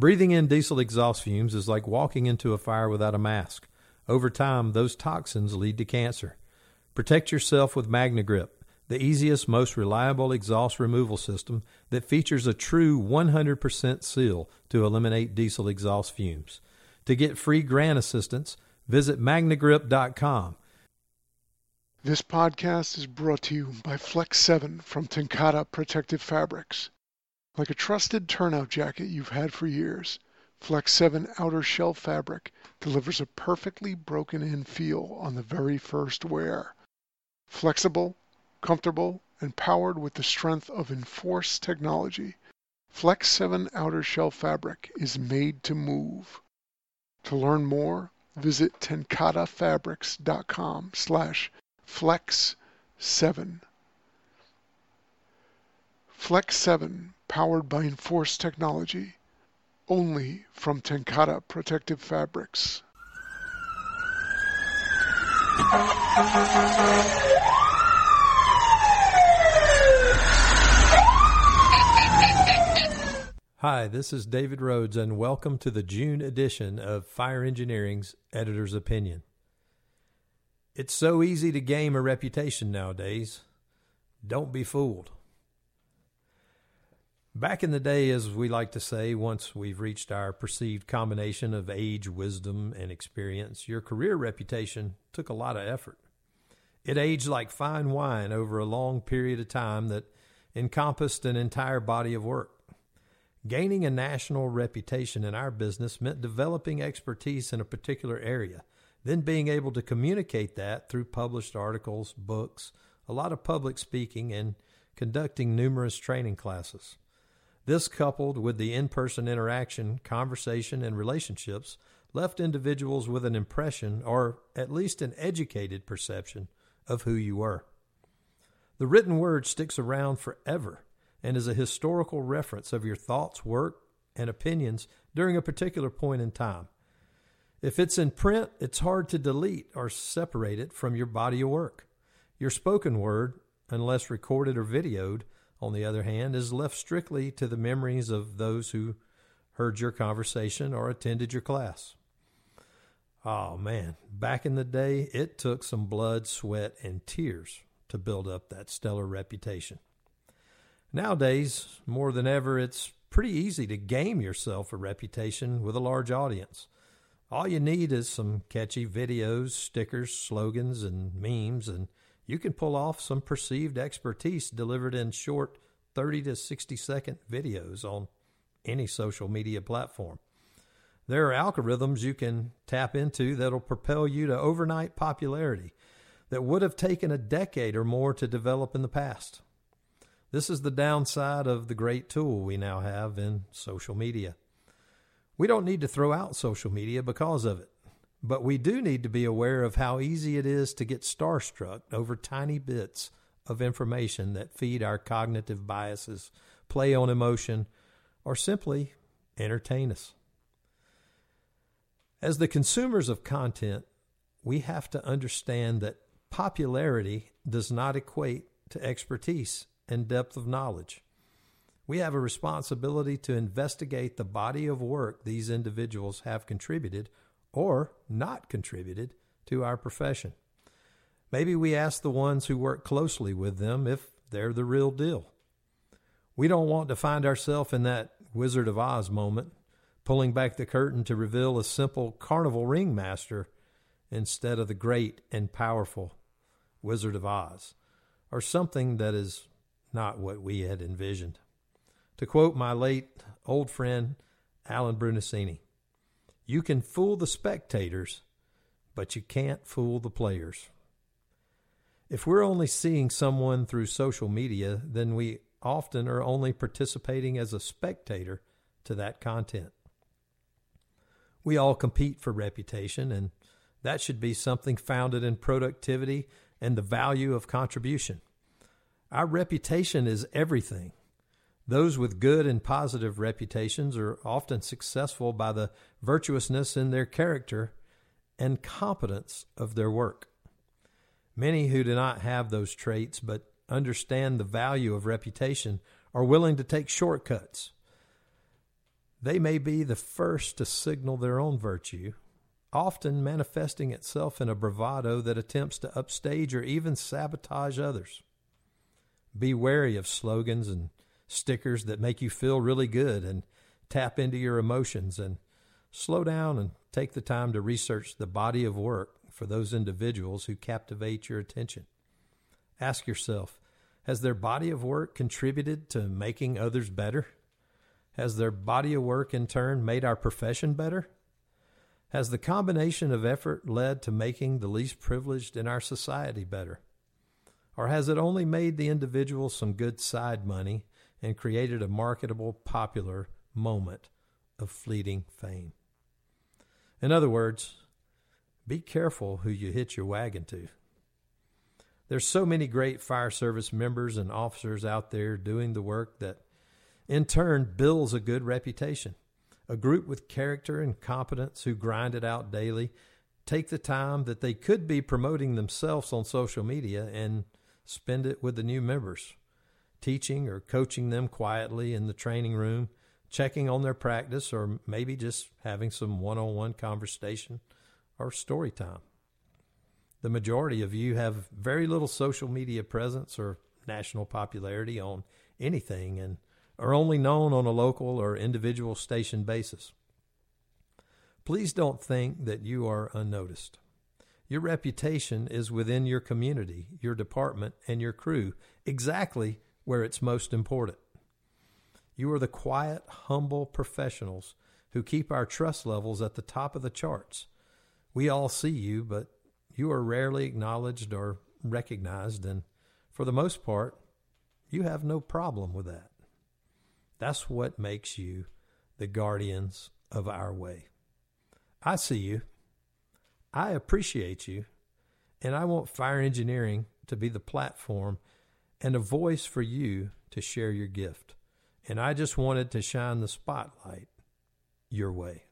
Breathing in diesel exhaust fumes is like walking into a fire without a mask. Over time, those toxins lead to cancer. Protect yourself with MagneGrip, the easiest, most reliable exhaust removal system that features a true 100% seal to eliminate diesel exhaust fumes. To get free grant assistance, visit magnegrip.com. This podcast is brought to you by Flex 7 from TenCate Protective Fabrics. Like a trusted turnout jacket you've had for years, Flex 7 outer shell fabric delivers a perfectly broken in feel on the very first wear. Flexible, comfortable, and powered with the strength of Enforce technology, Flex 7 outer shell fabric is made to move. To learn more, visit tencatefabrics.com slash flex7. Flex 7, powered by Enforce technology, only from TenCate Protective Fabrics. Hi, this is David Rhodes, and welcome to the June edition of Fire Engineering's Editor's Opinion. It's so easy to game a reputation nowadays. Don't be fooled. Back in the day, as we like to say, once we've reached our perceived combination of age, wisdom, and experience, your career reputation took a lot of effort. It aged like fine wine over a long period of time that encompassed an entire body of work. Gaining a national reputation in our business meant developing expertise in a particular area, then being able to communicate that through published articles, books, a lot of public speaking, and conducting numerous training classes. This, coupled with the in person interaction, conversation, and relationships, left individuals with an impression, or at least an educated perception, of who you were. The written word sticks around forever and is a historical reference of your thoughts, work, and opinions during a particular point in time. If it's in print, it's hard to delete or separate it from your body of work. Your spoken word, unless recorded or videoed, on the other hand, is left strictly to the memories of those who heard your conversation or attended your class. Oh man, back in the day, it took some blood, sweat, and tears to build up that stellar reputation. Nowadays, more than ever, it's pretty easy to game yourself a reputation with a large audience. All you need is some catchy videos, stickers, slogans, and memes, and you can pull off some perceived expertise delivered in short 30 to 60 second videos on any social media platform. There are algorithms you can tap into that'll propel you to overnight popularity that would have taken a decade or more to develop in the past. This is the downside of the great tool we now have in social media. We don't need to throw out social media because of it, but we do need to be aware of how easy it is to get starstruck over tiny bits of information that feed our cognitive biases, play on emotion, or simply entertain us. As the consumers of content, we have to understand that popularity does not equate to expertise and depth of knowledge. We have a responsibility to investigate the body of work these individuals have contributed or not contributed to our profession. Maybe we ask the ones who work closely with them if they're the real deal. We don't want to find ourselves in that Wizard of Oz moment, pulling back the curtain to reveal a simple carnival ringmaster instead of the great and powerful Wizard of Oz, or something that is not what we had envisioned. To quote my late old friend Alan Brunacini, you can fool the spectators, but you can't fool the players. If we're only seeing someone through social media, then we often are only participating as a spectator to that content. We all compete for reputation, and that should be something founded in productivity and the value of contribution. Our reputation is everything. Those with good and positive reputations are often successful by the virtuousness in their character and competence of their work. Many who do not have those traits but understand the value of reputation are willing to take shortcuts. They may be the first to signal their own virtue, often manifesting itself in a bravado that attempts to upstage or even sabotage others. Be wary of slogans and stickers that make you feel really good and tap into your emotions and slow down and take the time to research the body of work for those individuals who captivate your attention. Ask yourself, has their body of work contributed to making others better? Has their body of work in turn made our profession better? Has the combination of effort led to making the least privileged in our society better? Or has it only made the individual some good side money and created a marketable, popular moment of fleeting fame? In other words, be careful who you hitch your wagon to. There's so many great fire service members and officers out there doing the work that in turn builds a good reputation. A group with character and competence who grind it out daily take the time that they could be promoting themselves on social media and spend it with the new members, teaching or coaching them quietly in the training room, checking on their practice, or maybe just having some one on one conversation or story time. The majority of you have very little social media presence or national popularity on anything and are only known on a local or individual station basis. Please don't think that you are unnoticed. Your reputation is within your community, your department, and your crew, exactly where it's most important. You are the quiet, humble professionals who keep our trust levels at the top of the charts. We all see you, but you are rarely acknowledged or recognized, and for the most part, you have no problem with that. That's what makes you the guardians of our way. I see you. I appreciate you. And I want fire engineering to be the platform and a voice for you to share your gift. And I just wanted to shine the spotlight your way.